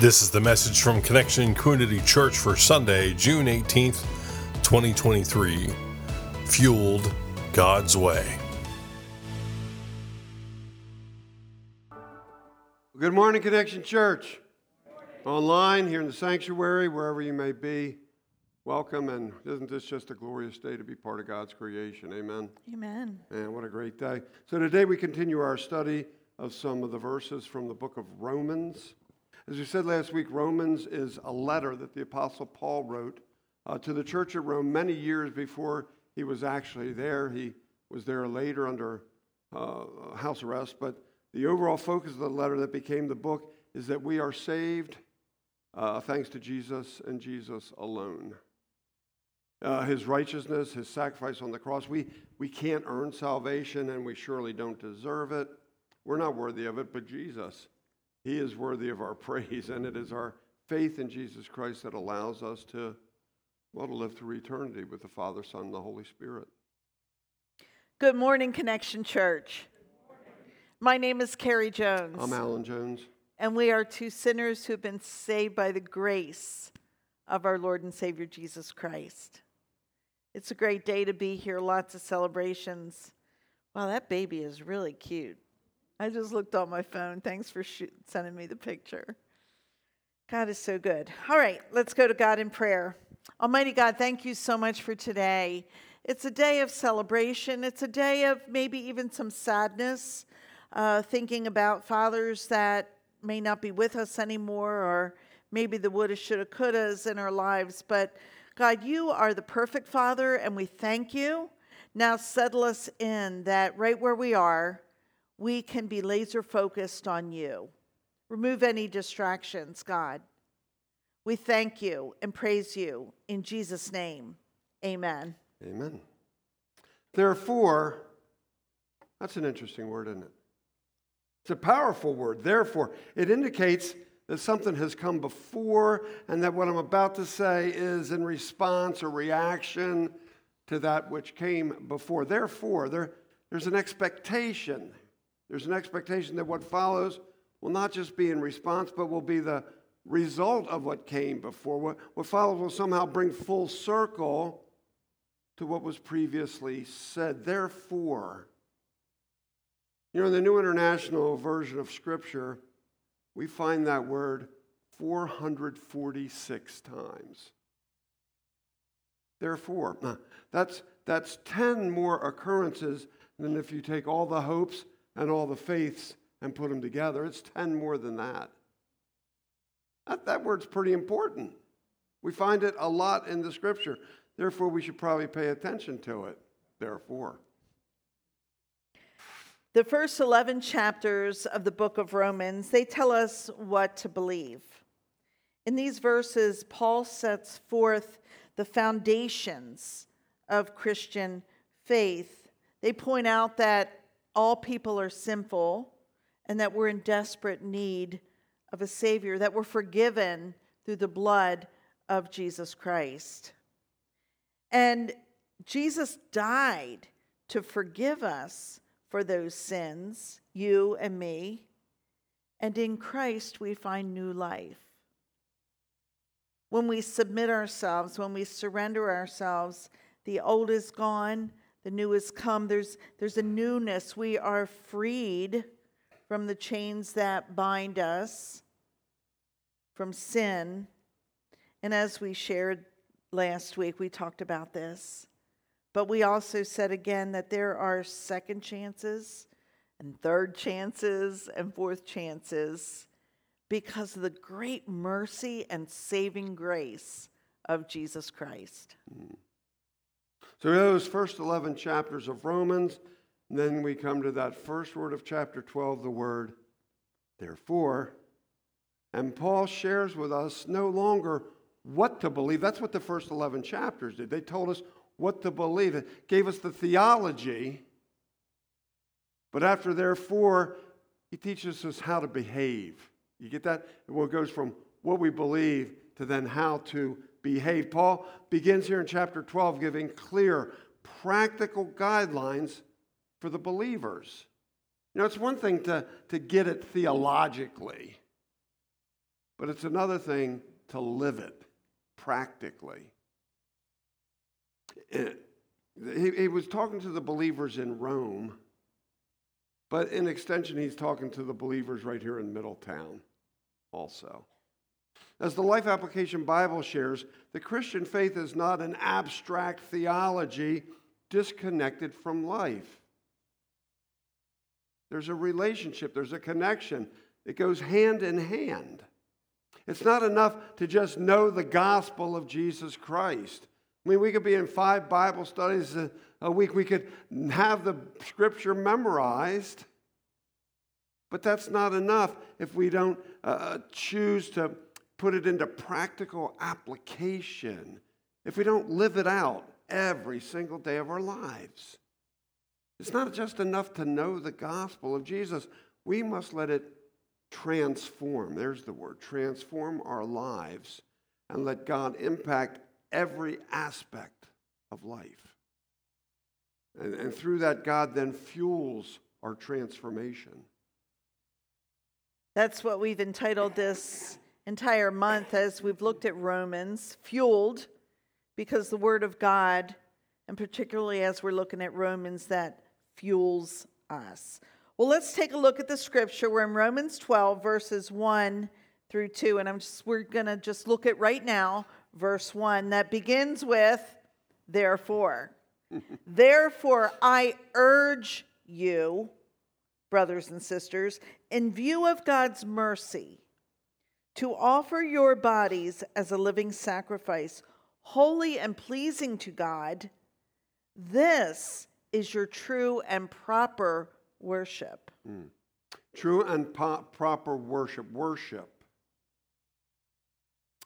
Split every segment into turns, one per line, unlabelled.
This is the message from Connection Community Church for Sunday, June 18th, 2023. Fueled God's Way.
Good morning, Connection Church. Online, here in the sanctuary, wherever you may be, welcome. And isn't this just a glorious day to be part of God's creation? Amen.
Amen.
And what a great day. So today we continue our study of some of the verses from the book of Romans. As we said last week, Romans is a letter that the Apostle Paul wrote uh, to the church at Rome many years before he was actually there. He was there later under uh, house arrest, but the overall focus of the letter that became the book is that we are saved uh, thanks to Jesus and Jesus alone. Uh, his righteousness, his sacrifice on the cross. We, we can't earn salvation and we surely don't deserve it. We're not worthy of it, but Jesus he is worthy of our praise, and it is our faith in Jesus Christ that allows us to, well, to live through eternity with the Father, Son, and the Holy Spirit.
Good morning, Connection Church. My name is Carrie Jones.
I'm Alan Jones.
And we are two sinners who have been saved by the grace of our Lord and Savior Jesus Christ. It's a great day to be here, lots of celebrations. Wow, that baby is really cute. I just looked on my phone. Thanks for sh- sending me the picture. God is so good. All right, let's go to God in prayer. Almighty God, thank you so much for today. It's a day of celebration, it's a day of maybe even some sadness, uh, thinking about fathers that may not be with us anymore, or maybe the woulda, shoulda, couldas in our lives. But God, you are the perfect Father, and we thank you. Now settle us in that right where we are we can be laser focused on you. Remove any distractions, God. We thank you and praise you in Jesus' name. Amen.
Amen. Therefore, that's an interesting word, isn't it? It's a powerful word. Therefore, it indicates that something has come before and that what I'm about to say is in response or reaction to that which came before. Therefore, there, there's an expectation there's an expectation that what follows will not just be in response, but will be the result of what came before. What, what follows will somehow bring full circle to what was previously said. Therefore, you know, in the New International Version of Scripture, we find that word 446 times. Therefore, that's, that's 10 more occurrences than if you take all the hopes and all the faiths and put them together. It's 10 more than that. That, that word's pretty important. We find it a lot in the scripture. Therefore, we should probably pay attention to it. Therefore.
The first 11 chapters of the book of Romans, they tell us what to believe. In these verses, Paul sets forth the foundations of Christian faith. They point out that all people are sinful and that we're in desperate need of a Savior, that we're forgiven through the blood of Jesus Christ. And Jesus died to forgive us for those sins, you and me. And in Christ, we find new life. When we submit ourselves, when we surrender ourselves, the old is gone the new has come. There's, there's a newness. We are freed from the chains that bind us, from sin. And as we shared last week, we talked about this. But we also said again that there are second chances and third chances and fourth chances because of the great mercy and saving grace of Jesus Christ. Mm.
So those first 11 chapters of Romans, then we come to that first word of chapter 12, the word therefore. And Paul shares with us no longer what to believe. That's what the first 11 chapters did. They told us what to believe. It gave us the theology. But after therefore, he teaches us how to behave. You get that? Well, it goes from what we believe to then how to behave. Paul begins here in chapter 12 giving clear, practical guidelines for the believers. You know, it's one thing to, to get it theologically, but it's another thing to live it practically. It, he, he was talking to the believers in Rome, but in extension, he's talking to the believers right here in Middletown also. As the Life Application Bible shares, the Christian faith is not an abstract theology disconnected from life. There's a relationship, there's a connection. It goes hand in hand. It's not enough to just know the gospel of Jesus Christ. I mean, we could be in five Bible studies a, week, we could have the scripture memorized, but that's not enough if we don't uh, choose to put it into practical application, if we don't live it out every single day of our lives. It's not just enough to know the gospel of Jesus, we must let it transform. There's the word transform our lives and let God impact every aspect of life. And, and through that, God then fuels our transformation.
That's what we've entitled this entire month as we've looked at Romans, fueled because the Word of God, and particularly as we're looking at Romans, that fuels us. Well, let's take a look at the scripture. We're in Romans 12, verses 1 through 2, and I'm just, we're going to just look at right now verse 1 that begins with, therefore. therefore, I urge you, brothers and sisters, in view of God's mercy, to offer your bodies as a living sacrifice, holy and pleasing to God. This is your true and proper worship. Mm.
True and po- proper worship. Worship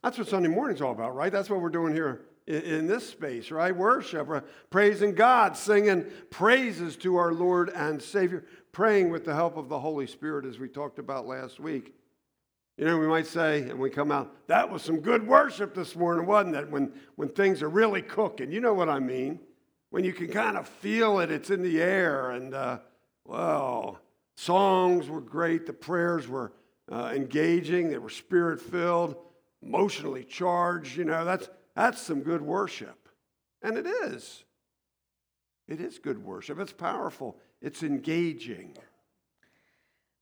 that's what Sunday morning's all about, right? That's what we're doing here in, in this space, right? Worship, we're praising God, singing praises to our Lord and Savior, praying with the help of the Holy Spirit, as we talked about last week. You know, we might say, and we come out, that was some good worship this morning, wasn't it? When, when things are really cooking. You know what I mean? When you can kind of feel it, it's in the air. And, uh, well, songs were great, the prayers were uh, engaging, they were spirit filled emotionally charged, you know, that's, that's some good worship. And it is. It is good worship. It's powerful, it's engaging.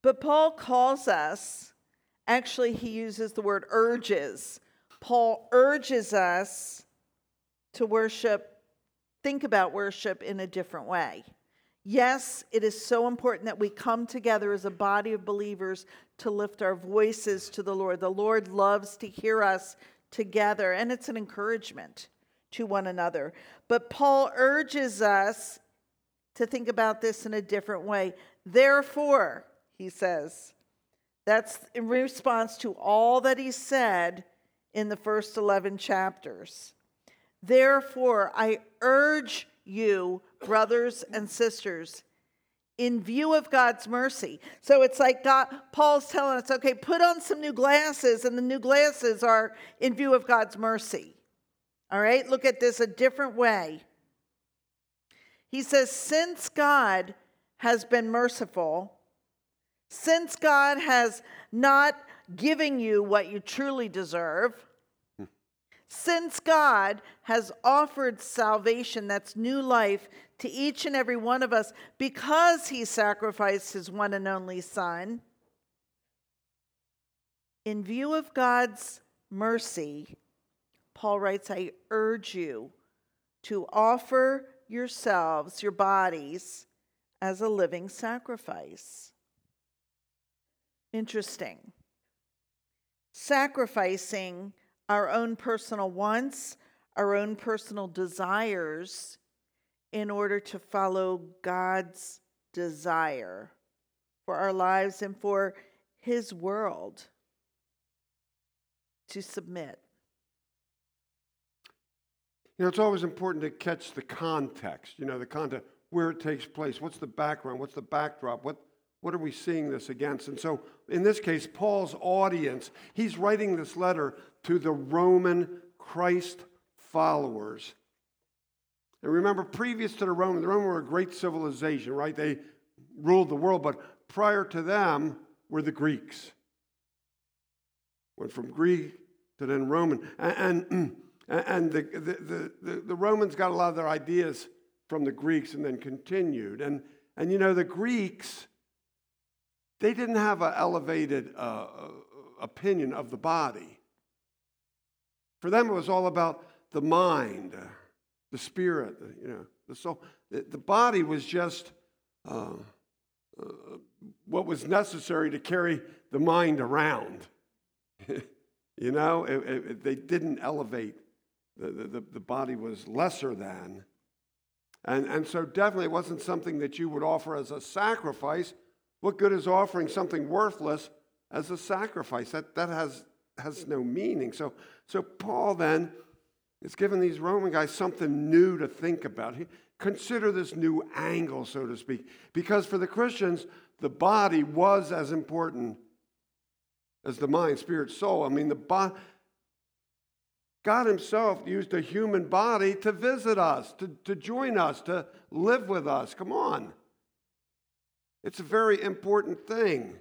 But Paul calls us, actually, he uses the word urges. Paul urges us to worship, think about worship in a different way. Yes, it is so important that we come together as a body of believers to lift our voices to the Lord. The Lord loves to hear us together, and it's an encouragement to one another. But Paul urges us to think about this in a different way. Therefore, he says, that's in response to all that he said in the first 11 chapters. Therefore, I urge you, brothers and sisters, in view of God's mercy. So it's like God, Paul's telling us, okay, put on some new glasses, and the new glasses are in view of God's mercy. All right, look at this a different way. He says, since God has been merciful, since God has not given you what you truly deserve, hmm. since God has offered salvation, that's new life, to each and every one of us because he sacrificed his one and only Son, in view of God's mercy, Paul writes, I urge you to offer yourselves, your bodies, as a living sacrifice. Interesting. Sacrificing our own personal wants, our own personal desires, in order to follow God's desire for our lives and for His world to submit.
You know, it's always important to catch the context, you know, the context, where it takes place, what's the background, what's the backdrop, what, what are we seeing this against? And so, in this case, Paul's audience, he's writing this letter to the Roman Christ followers. And remember, previous to the Roman, the Roman were a great civilization, right? They ruled the world, but prior to them were the Greeks. went from Greek to then Roman. And, and, and the, the, the, the Romans got a lot of their ideas from the Greeks and then continued. And, and you know, the Greeks, they didn't have an elevated uh, uh opinion of the body. For them, it was all about the mind, the spirit, you know, the soul. The, body was just uh, uh, what was necessary to carry the mind around. you know, it, it, they didn't elevate, the, the, the body was lesser than. And, and so, definitely, it wasn't something that you would offer as a sacrifice. What good is offering something worthless as a sacrifice? That, that has, has no meaning. So, so, Paul then is giving these Roman guys something new to think about. He, consider this new angle, so to speak. Because for the Christians, the body was as important as the mind, spirit, soul. I mean, the. God Himself used a human body to visit us, to, to join us, to live with us. Come on. It's a very important thing.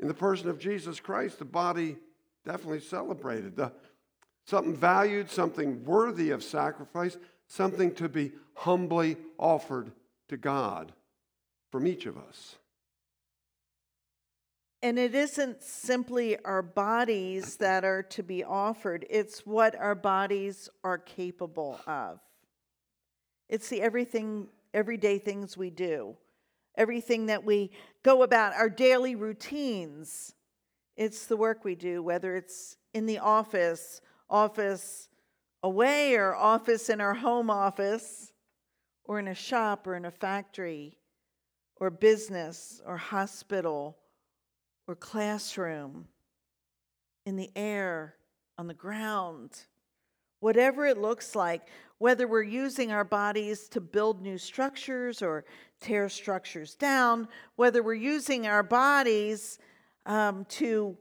In the person of Jesus Christ, the body definitely celebrated. The, something valued, something worthy of sacrifice, something to be humbly offered to God from each of us.
And it isn't simply our bodies that are to be offered, it's what our bodies are capable of. It's the everything, everyday things we do, everything that we go about, our daily routines. It's the work we do, whether it's in the office, office away, or office in our home office, or in a shop, or in a factory, or business, or hospital or classroom, in the air, on the ground, whatever it looks like, whether we're using our bodies to build new structures or tear structures down, whether we're using our bodies um, to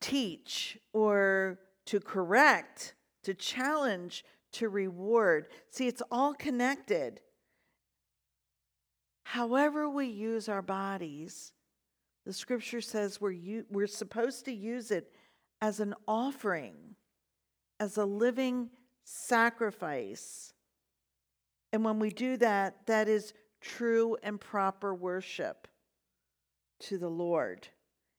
teach or to correct, to challenge, to reward. See, it's all connected. However, we use our bodies, the scripture says we're, we're supposed to use it as an offering, as a living sacrifice. And when we do that, that is true and proper worship to the Lord.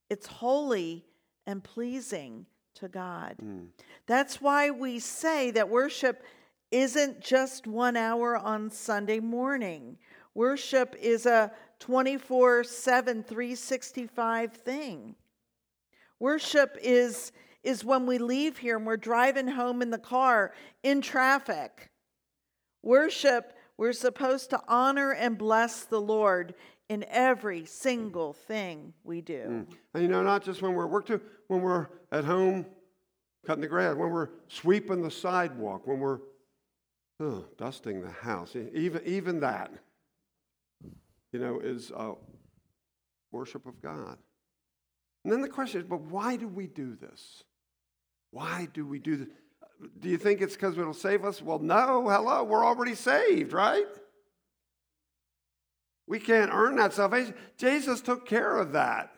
It's holy and pleasing to God. Mm. That's why we say that worship isn't just one hour on Sunday morning. Worship is a 24 7, 365 thing. Worship is, is when we leave here and we're driving home in the car in traffic. Worship, we're supposed to honor and bless the Lord in every single thing we do. Mm.
And you know, not just when we're at work, too, when we're at home cutting the grass, when we're sweeping the sidewalk, when we're oh, dusting the house, even, even that you know, is worship of God. And then the question is, but why do we do this? Why do we do this? Do you think it's because it'll save us? Well, no, hello, we're already saved, right? We can't earn that salvation. Jesus took care of that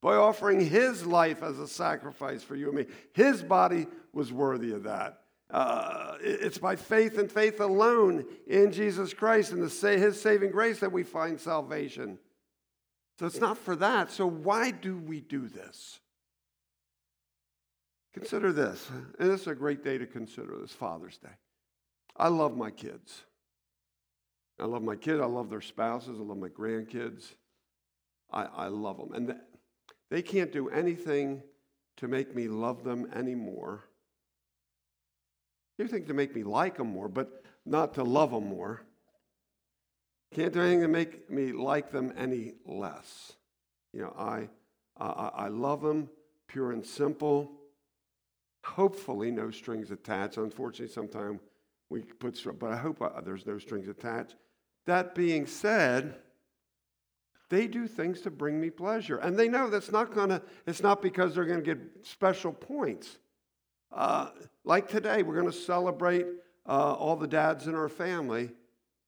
by offering his life as a sacrifice for you and me. His body was worthy of that. Uh, it's by faith and faith alone in Jesus Christ and the, his saving grace that we find salvation. So it's not for that. So why do we do this? Consider this, and this is a great day to consider this Father's Day. I love my kids. I love my kids. I love their spouses. I love my grandkids. I, I love them. And they can't do anything to make me love them anymore you think to make me like them more, but not to love them more. Can't do anything to make me like them any less. You know, I, I, I love them, pure and simple. Hopefully, no strings attached. Unfortunately, sometimes we put, but I hope uh, there's no strings attached. That being said, they do things to bring me pleasure. And they know that's not gonna, it's not because they're gonna get special points. Uh, like today, we're to celebrate uh, all the dads in our family,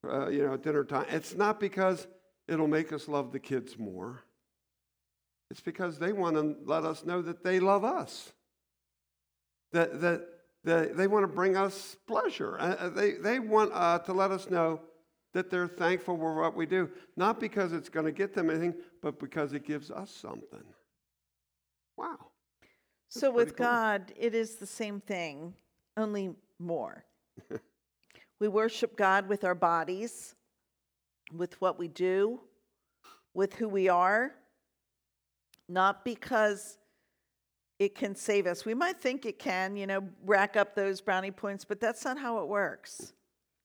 uh, you know, at dinner time. It's not because it'll make us love the kids more. It's because they want to let us know that they love us, that, that, that they want to bring us pleasure. Uh, uh, they, they want uh, to let us know that they're thankful for what we do, not because it's going to get them anything, but because it gives us something. Wow.
That's so with cool. God, it is the same thing, only more. we worship God with our bodies, with what we do, with who we are, not because it can save us. We might think it can, you know, rack up those brownie points, but that's not how it works.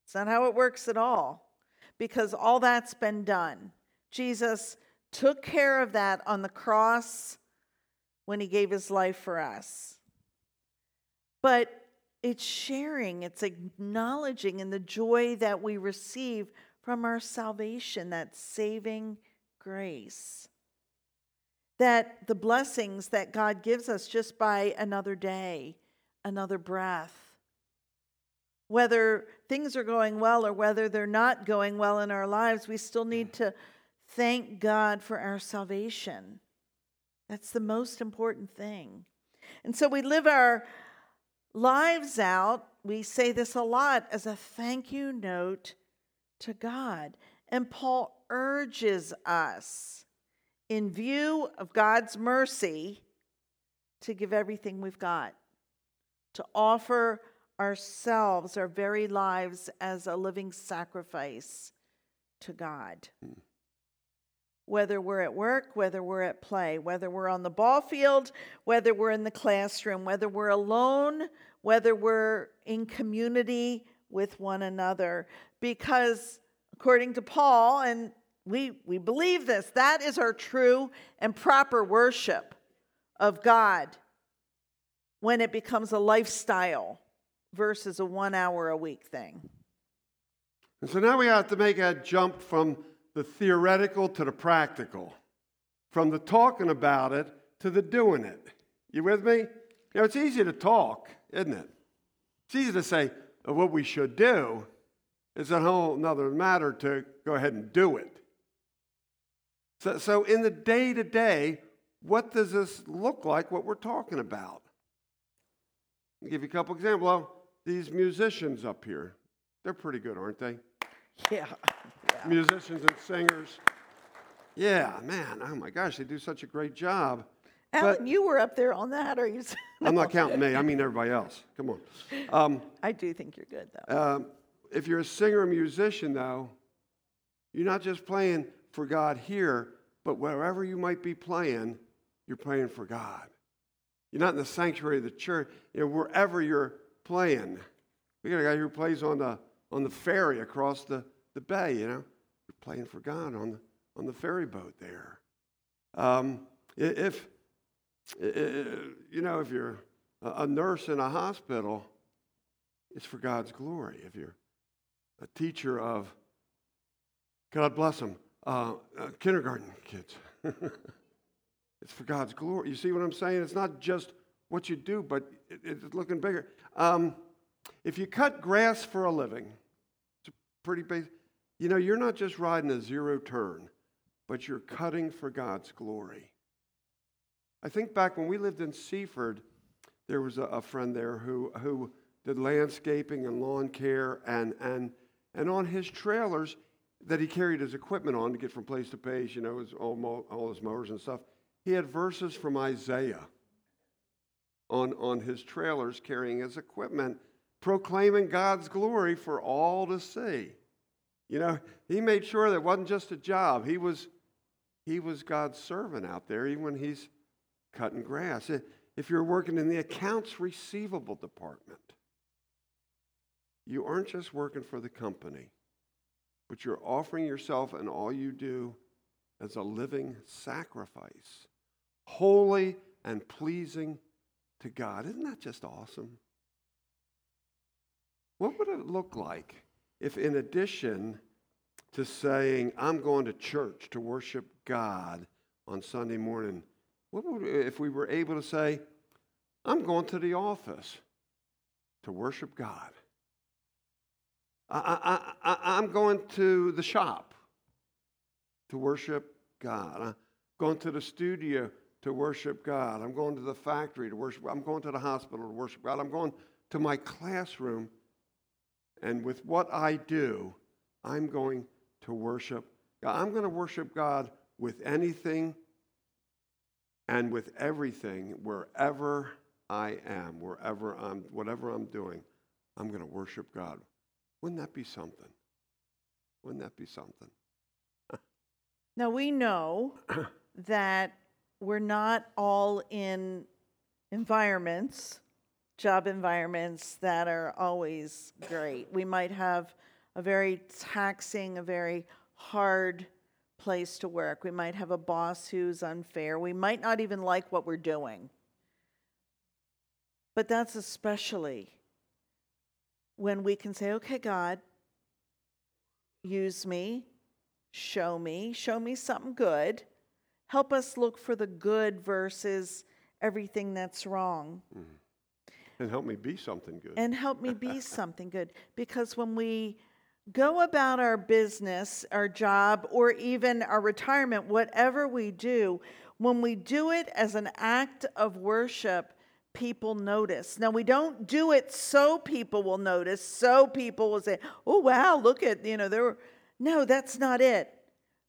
It's not how it works at all because all that's been done. Jesus took care of that on the cross when he gave his life for us. But it's sharing, it's acknowledging in the joy that we receive from our salvation, that saving grace. That the blessings that God gives us just by another day, another breath, whether things are going well or whether they're not going well in our lives, we still need to thank God for our salvation. That's the most important thing. And so we live our lives out, we say this a lot, as a thank you note to God. And Paul urges us, in view of God's mercy, to give everything we've got, to offer ourselves, our very lives, as a living sacrifice to God. Hmm. Whether we're at work, whether we're at play, whether we're on the ball field, whether we're in the classroom, whether we're alone, whether we're in community with one another. Because according to Paul, and we, we believe this, that is our true and proper worship of God when it becomes a lifestyle versus a one hour a week thing.
And so now we have to make a jump from the theoretical to the practical, from the talking about it to the doing it. You with me? You know, it's easy to talk, isn't it? It's easy to say what we should do. It's a whole another matter to go ahead and do it. So, so in the day to day, what does this look like, what we're talking about? I'll give you a couple examples. Well, these musicians up here, they're pretty good, aren't they?
Yeah.
Yeah. Musicians and singers. Yeah, man. Oh my gosh, they do such a great job.
Alan, but, you were up there on that, or you?
I'm not counting me. I mean everybody else. Come on. Um,
I do think you're good, though.
Um, if you're a singer or musician, though, you're not just playing for God here, but wherever you might be playing, you're playing for God. You're not in the sanctuary of the church. You know, wherever you're playing, we got a guy who plays on the on the ferry across the, the bay. You know, you're playing for God on the on the ferry boat there. Um, if you know, if you're a nurse in a hospital, it's for God's glory. If you're a teacher of, God bless them, uh, uh, kindergarten kids, it's for God's glory. You see what I'm saying? It's not just what you do, but it, it's looking bigger. Um, if you cut grass for a living, it's a pretty basic. You know, you're not just riding a zero turn, but you're cutting for God's glory. I think back when we lived in Seaford, there was a, a friend there who, who did landscaping and lawn care, and, and, and on his trailers that he carried his equipment on to get from place to place, you know, his, all, all his mowers and stuff, he had verses from Isaiah on, on his trailers carrying his equipment, proclaiming God's glory for all to see. You know, he made sure that wasn't just a job. He was, he was God's servant out there, even when he's cutting grass. If you're working in the accounts receivable department, you aren't just working for the company, but you're offering yourself and all you do as a living sacrifice, holy and pleasing to God. Isn't that just awesome? What would it look like if, in addition to saying, I'm going to church to worship God on Sunday morning, what would, if we were able to say, I'm going to the office to worship God? I, I, I, I'm going to the shop to worship God. I'm going to the studio to worship God. I'm going to the factory to worship. I'm going to the hospital to worship God. I'm going to my classroom. And with what I do, I'm going to worship God. I'm going to worship God with anything and with everything wherever I am, wherever I'm, whatever I'm doing. I'm going to worship God. Wouldn't that be something? Wouldn't that be something?
Now we know that we're not all in environments, job environments that are always great. We might have a very taxing, a very hard place to work. We might have a boss who's unfair. We might not even like what we're doing. But that's especially when we can say, okay, God, use me, show me, show me something good. Help us look for the good versus everything that's wrong. Mm-hmm.
And help me be something good.
And help me be something good. Because when we go about our business, our job, or even our retirement, whatever we do, when we do it as an act of worship, people notice. Now, we don't do it so people will notice, so people will say, oh, wow, look at, you know, there were. No, that's not it,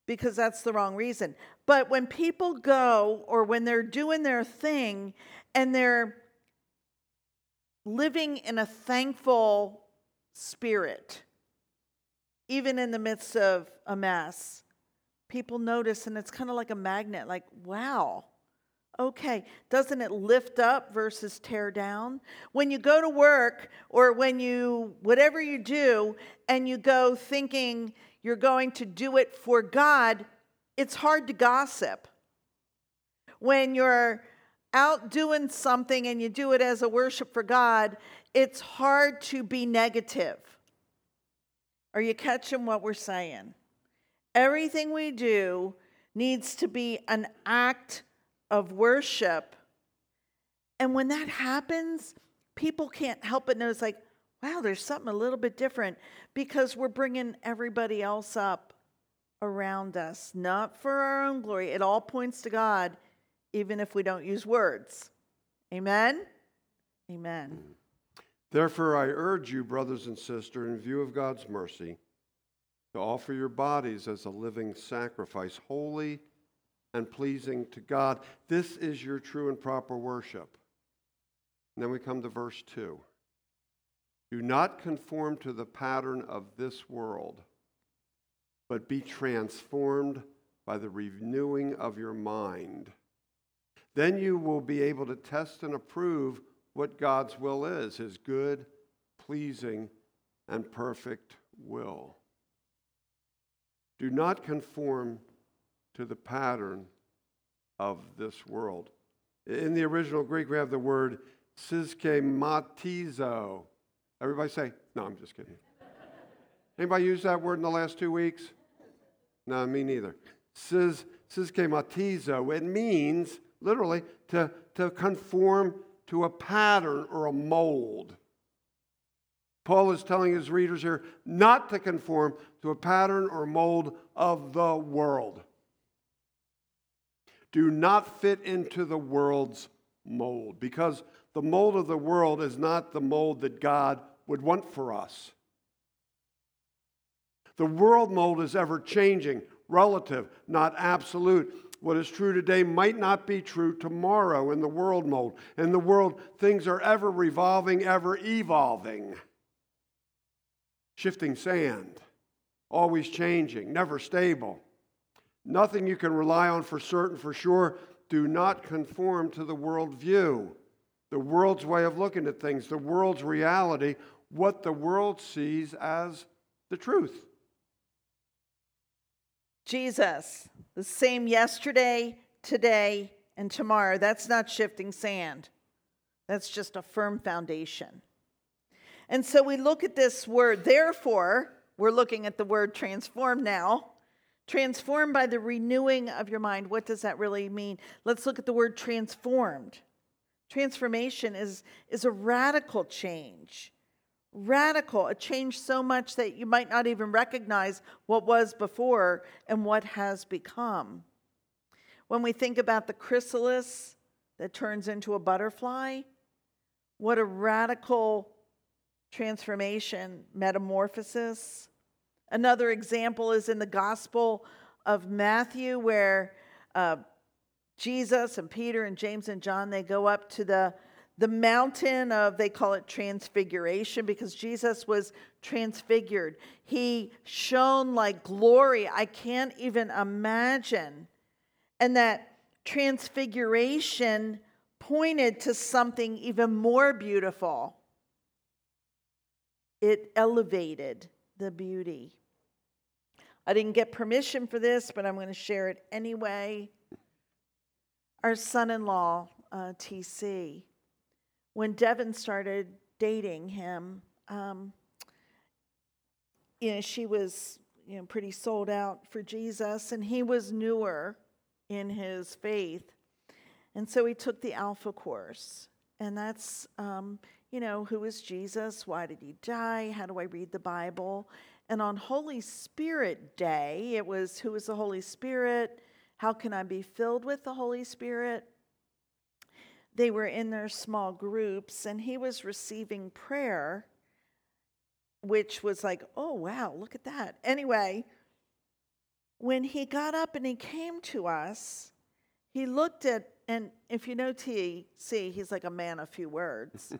because that's the wrong reason. But when people go or when they're doing their thing and they're living in a thankful spirit, even in the midst of a mess, people notice, and it's kind of like a magnet like, wow, okay, doesn't it lift up versus tear down? When you go to work or when you, whatever you do, and you go thinking you're going to do it for God, it's hard to gossip. When you're out doing something and you do it as a worship for God, it's hard to be negative. Are you catching what we're saying? Everything we do needs to be an act of worship. And when that happens, people can't help but notice, like, wow, there's something a little bit different because we're bringing everybody else up around us, not for our own glory. It all points to God, even if we don't use words. Amen? Amen.
Therefore, I urge you, brothers and sisters, in view of God's mercy, to offer your bodies as a living sacrifice, holy and pleasing to God. This is your true and proper worship. And then we come to verse 2. Do not conform to the pattern of this world, but be transformed by the renewing of your mind. Then you will be able to test and approve what God's will is, his good, pleasing, and perfect will. Do not conform to the pattern of this world. In the original Greek, we have the word syschematizo. Everybody say, no, I'm just kidding. Anybody use that word in the last two weeks? No, me neither. Sis, syschematizo. It means, literally, to, to conform to a pattern or a mold. Paul is telling his readers here not to conform to a pattern or mold of the world. Do not fit into the world's mold because the mold of the world is not the mold that God would want for us. The world mold is ever changing, relative, not absolute. What is true today might not be true tomorrow in the world mold. In the world, things are ever revolving, ever evolving. Shifting sand, always changing, never stable. Nothing you can rely on for certain, for sure. Do not conform to the world view, the world's way of looking at things, the world's reality, what the world sees as the truth.
Jesus, the same yesterday, today, and tomorrow. That's not shifting sand, that's just a firm foundation. And so we look at this word, therefore, we're looking at the word transform now. Transformed by the renewing of your mind. What does that really mean? Let's look at the word transformed. Transformation is, is a radical change. Radical, a change so much that you might not even recognize what was before and what has become. When we think about the chrysalis that turns into a butterfly, what a radical transformation, metamorphosis. Another example is in the Gospel of Matthew, where uh, Jesus and Peter and James and John they go up to the the mountain of they call it transfiguration because Jesus was transfigured. He shone like glory. I can't even imagine. And that transfiguration pointed to something even more beautiful. It elevated the beauty. I didn't get permission for this, but I'm going to share it anyway. Our son in law, uh, TC, when Devin started dating him, um, you know, she was you know pretty sold out for Jesus, and he was newer in his faith, and so he took the Alpha course, and that's um, you know who is Jesus? Why did he die? How do I read the Bible? And on Holy Spirit Day, it was who is the Holy Spirit? How can I be filled with the Holy Spirit? They were in their small groups, and he was receiving prayer, which was like, oh, wow, look at that. Anyway, when he got up and he came to us, he looked at, and if you know T, see, he's like a man of few words.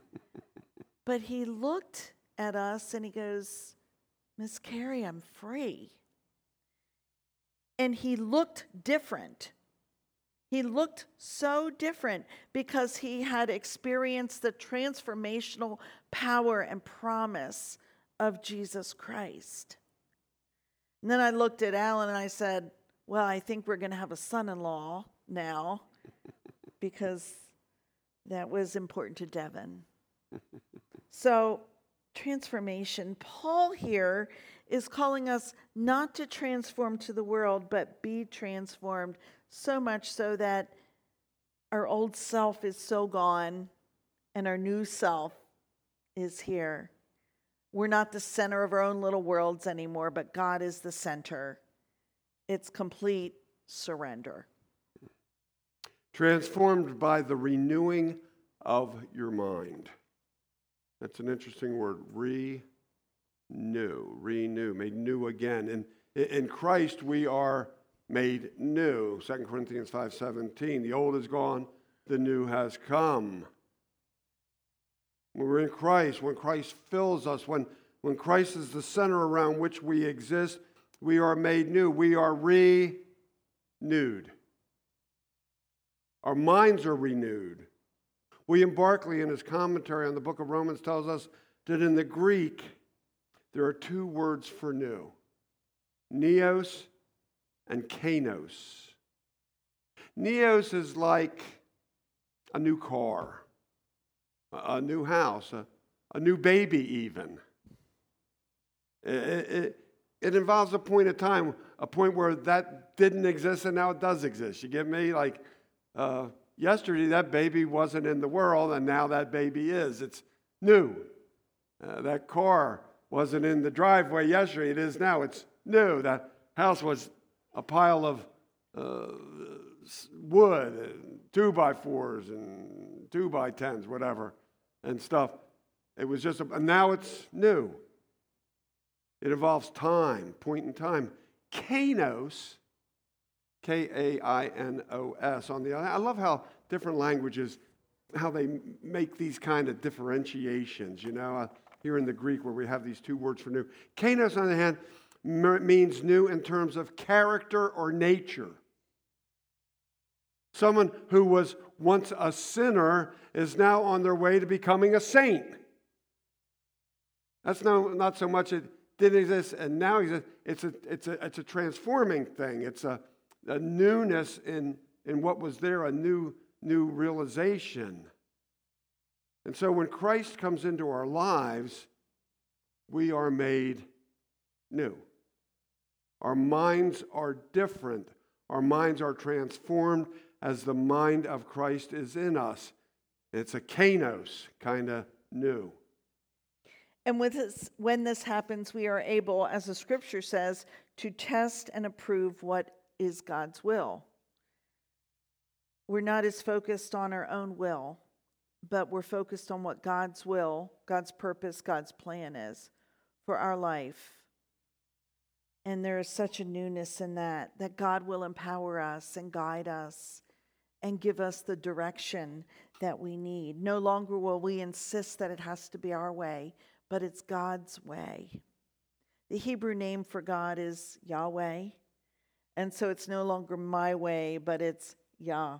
but he looked at us and he goes, Miss Carrie, I'm free. And he looked different. He looked so different because he had experienced the transformational power and promise of Jesus Christ. And then I looked at Alan and I said, Well, I think we're going to have a son in law now because that was important to Devin. so transformation. Paul here is calling us not to transform to the world, but be transformed, so much so that our old self is so gone and our new self is here. We're not the center of our own little worlds anymore, but God is the center. It's complete surrender.
Transformed by the renewing of your mind. That's an interesting word. Renew, renew, made new again. And in Christ we are made new. 2 Corinthians 5:17. The old is gone, the new has come. When we're in Christ, when Christ fills us, when, when Christ is the center around which we exist, we are made new. We are renewed. Our minds are renewed. William Barclay, in his commentary on the book of Romans, tells us that in the Greek, there are two words for new neos and kainos. Neos is like a new car, a new house, a, a new baby, even. It, it, it, involves a point of time, a point where that didn't exist and now it does exist. You get me? Like, uh, yesterday that baby wasn't in the world and now that baby is. It's new. Uh, that car wasn't in the driveway yesterday, it is now. It's new. That house was a pile of uh, wood and two by fours and two by tens, whatever, and stuff. It was just, a, and now it's new. It involves time, point in time. Kainos K A I N O S. On the other, I love how different languages, how they make these kind of differentiations. You know, uh, here in the Greek where we have these two words for new. Kainos, on the hand, means new in terms of character or nature. Someone who was once a sinner is now on their way to becoming a saint. That's no, not so much it didn't exist and now exists. It's a, it's a, it's a transforming thing. It's a, a newness in, in what was there, a new, new realization. And so when Christ comes into our lives, we are made new. Our minds are different. Our minds are transformed as the mind of Christ is in us. It's a kainos kind of new.
And this, when this happens, we are able, as the scripture says, to test and approve what is God's will. we're not as focused on our own will, but we're focused on what God's will, God's purpose, God's plan is for our life. And there is such a newness in that, that God will empower us and guide us and give us the direction that we need. No longer will we insist that it has to be our way, but it's God's way. The Hebrew name for God is Yahweh. And so it's no longer my way, but it's Yahweh.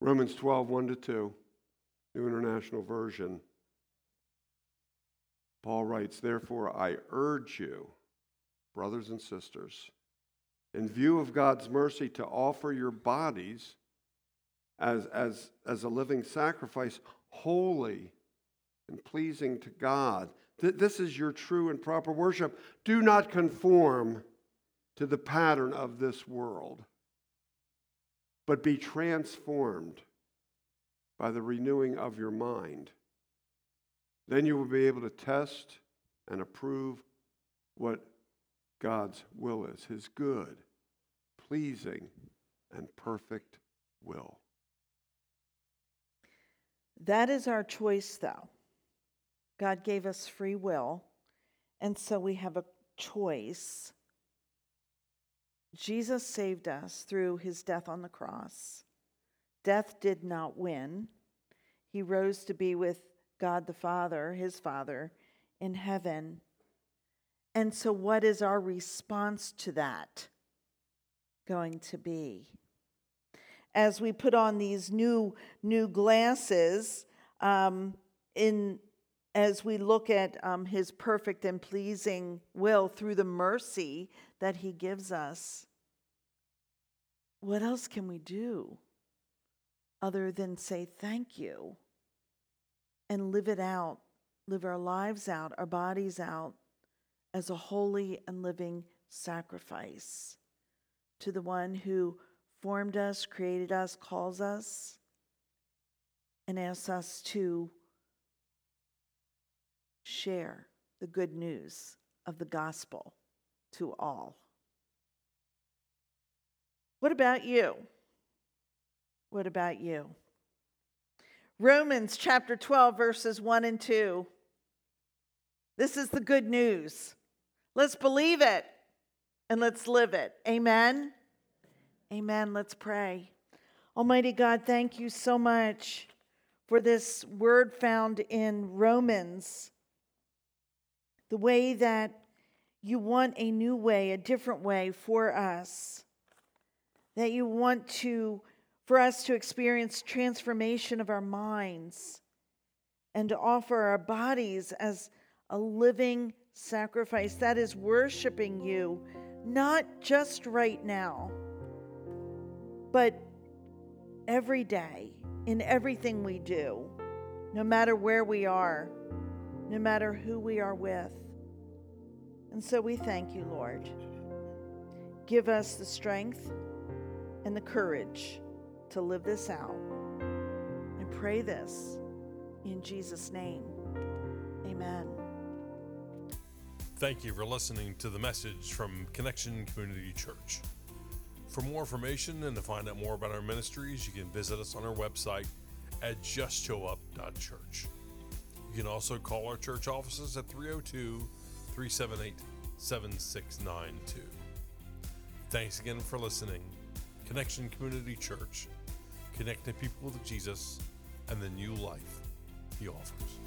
Romans 12, 1 to 2, New International Version. Paul writes, Therefore, I urge you, brothers and sisters, in view of God's mercy, to offer your bodies as, as, as a living sacrifice, holy and pleasing to God. Th- this is your true and proper worship. Do not conform to the pattern of this world, but be transformed by the renewing of your mind then you will be able to test and approve what God's will is his good, pleasing, and perfect will.
That is our choice, though. God gave us free will, and so we have a choice. Jesus saved us through his death on the cross. Death did not win. He rose to be with God the Father, his Father, in heaven. And so, what is our response to that going to be? As we put on these new, new glasses, um, in, as we look at um, his perfect and pleasing will through the mercy that he gives us, what else can we do other than say thank you? And live it out, live our lives out, our bodies out as a holy and living sacrifice to the one who formed us, created us, calls us, and asks us to share the good news of the gospel to all. What about you? What about you? Romans chapter 12, verses 1 and 2. This is the good news. Let's believe it and let's live it. Amen. Amen. Let's pray. Almighty God, thank you so much for this word found in Romans. The way that you want a new way, a different way for us. That you want to for us to experience transformation of our minds and to offer our bodies as a living sacrifice that is worshiping you, not just right now, but every day in everything we do, no matter where we are, no matter who we are with. And so we thank you, Lord. Give us the strength and the courage to live this out. I pray this in Jesus' name. Amen.
Thank you for listening to the message from Connection Community Church. For more information and to find out more about our ministries, you can visit us on our website at justshowup.church. You can also call our church offices at 302 378 7692. Thanks again for listening. Connection Community Church connecting people with Jesus and the new life he offers.